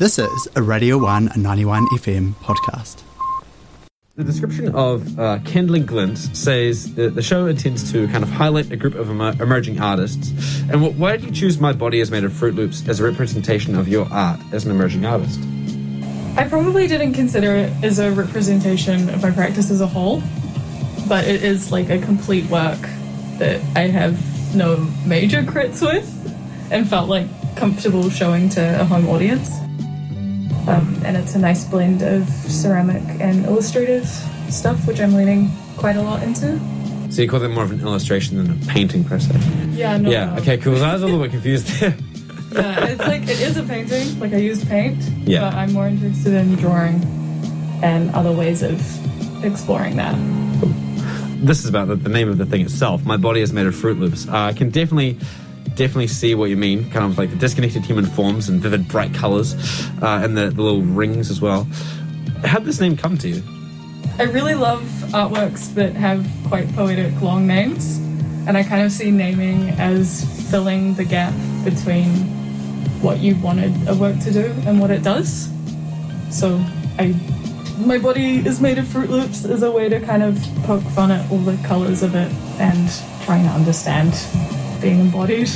This is a Radio 1 91 FM podcast. The description of uh, Kindling Glints says that the show intends to kind of highlight a group of emer- emerging artists. And wh- why did you choose My Body is Made of Fruit Loops as a representation of your art as an emerging artist? I probably didn't consider it as a representation of my practice as a whole, but it is like a complete work that I have no major crits with and felt like comfortable showing to a home audience. Um, and it's a nice blend of ceramic and illustrative stuff, which I'm leaning quite a lot into. So you call that more of an illustration than a painting per se? Yeah, no. yeah, okay, cool. I was a little bit confused there. Yeah, it's like it is a painting. Like I used paint, Yeah. but I'm more interested in drawing and other ways of exploring that. this is about the, the name of the thing itself. My body is made of Fruit Loops. Uh, I can definitely, definitely see what you mean. Kind of like the disconnected human forms and vivid, bright colors, uh, and the, the little rings as well. How did this name come to you? I really love artworks that have quite poetic long names, and I kind of see naming as filling the gap between what you wanted a work to do and what it does. So I my body is made of Fruit Loops as a way to kind of poke fun at all the colours of it and trying to understand being embodied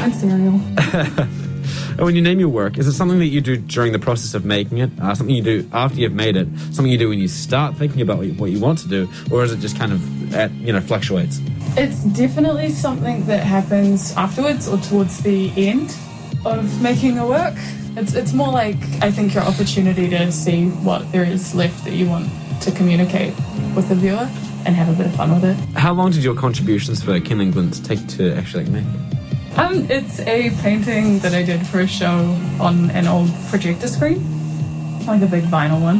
and cereal. And when you name your work, is it something that you do during the process of making it? Uh, something you do after you've made it? Something you do when you start thinking about what you, what you want to do? Or is it just kind of, at, you know, fluctuates? It's definitely something that happens afterwards or towards the end of making a work. It's, it's more like, I think, your opportunity to see what there is left that you want to communicate with the viewer and have a bit of fun with it. How long did your contributions for Kindling Glints take to actually make? Um, it's a painting that I did for a show on an old projector screen, like a big vinyl one,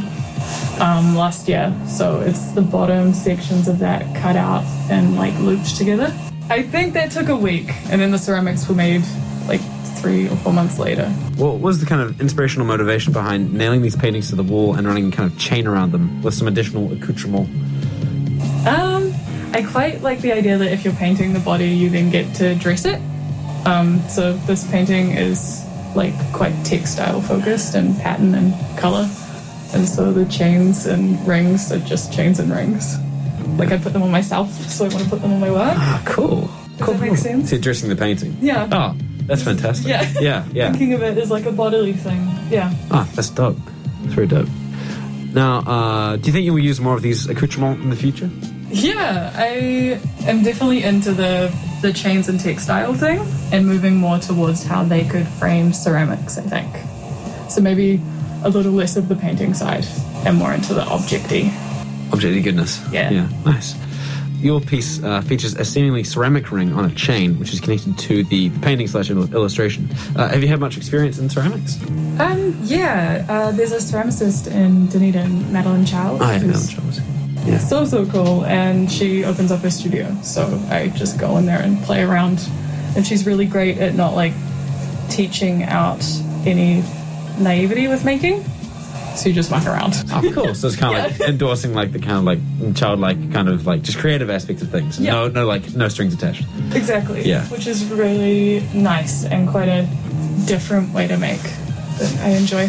um, last year. So it's the bottom sections of that cut out and like looped together. I think that took a week, and then the ceramics were made like three or four months later. What was the kind of inspirational motivation behind nailing these paintings to the wall and running a kind of chain around them with some additional accoutrement? I quite like the idea that if you're painting the body, you then get to dress it. Um, so this painting is like quite textile focused and pattern and color, and so the chains and rings are just chains and rings. Like I put them on myself, so I want to put them on my work. Ah, cool. Does that make sense? So you're dressing the painting? Yeah. Oh, that's fantastic. Yeah. Yeah, yeah. Thinking of it as like a bodily thing. Yeah. Ah, that's dope. That's very dope. Now, uh, do you think you will use more of these accoutrements in the future? Yeah, I am definitely into the the chains and textile thing and moving more towards how they could frame ceramics, I think. So maybe a little less of the painting side and more into the objecty. Objective goodness. Yeah. Yeah, nice. Your piece uh, features a seemingly ceramic ring on a chain, which is connected to the painting slash illustration. Uh, have you had much experience in ceramics? Um, yeah, uh, there's a ceramicist in Dunedin, Madeline Chow. I have who's Yeah. so so cool and she opens up her studio so i just go in there and play around and she's really great at not like teaching out any naivety with making so you just muck around Oh, cool. So it's kind of like endorsing like the kind of like childlike kind of like just creative aspects of things. Yeah. No, no, like no strings attached. exactly Yeah. which is really nice and quite a different way to make that i enjoy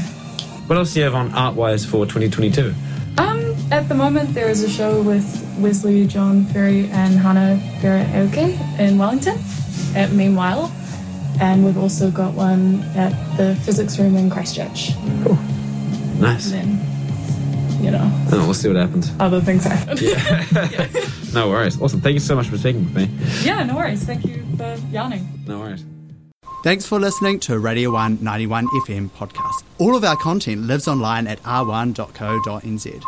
What else do you have on art wise for 2022? um at the moment there is a show with wesley john Fourie and Hana Pera Aoake in wellington at meanwhile and we've also got one at the physics room in christchurch Cool. Nice. And then you know Oh, we'll see what happens. other things happen No worries. Awesome. Thank you so much for speaking with me. yeah no worries thank you for yarning No worries. Thanks for listening to Radio 1 91 FM podcast. All of our content lives online at r1.co.nz.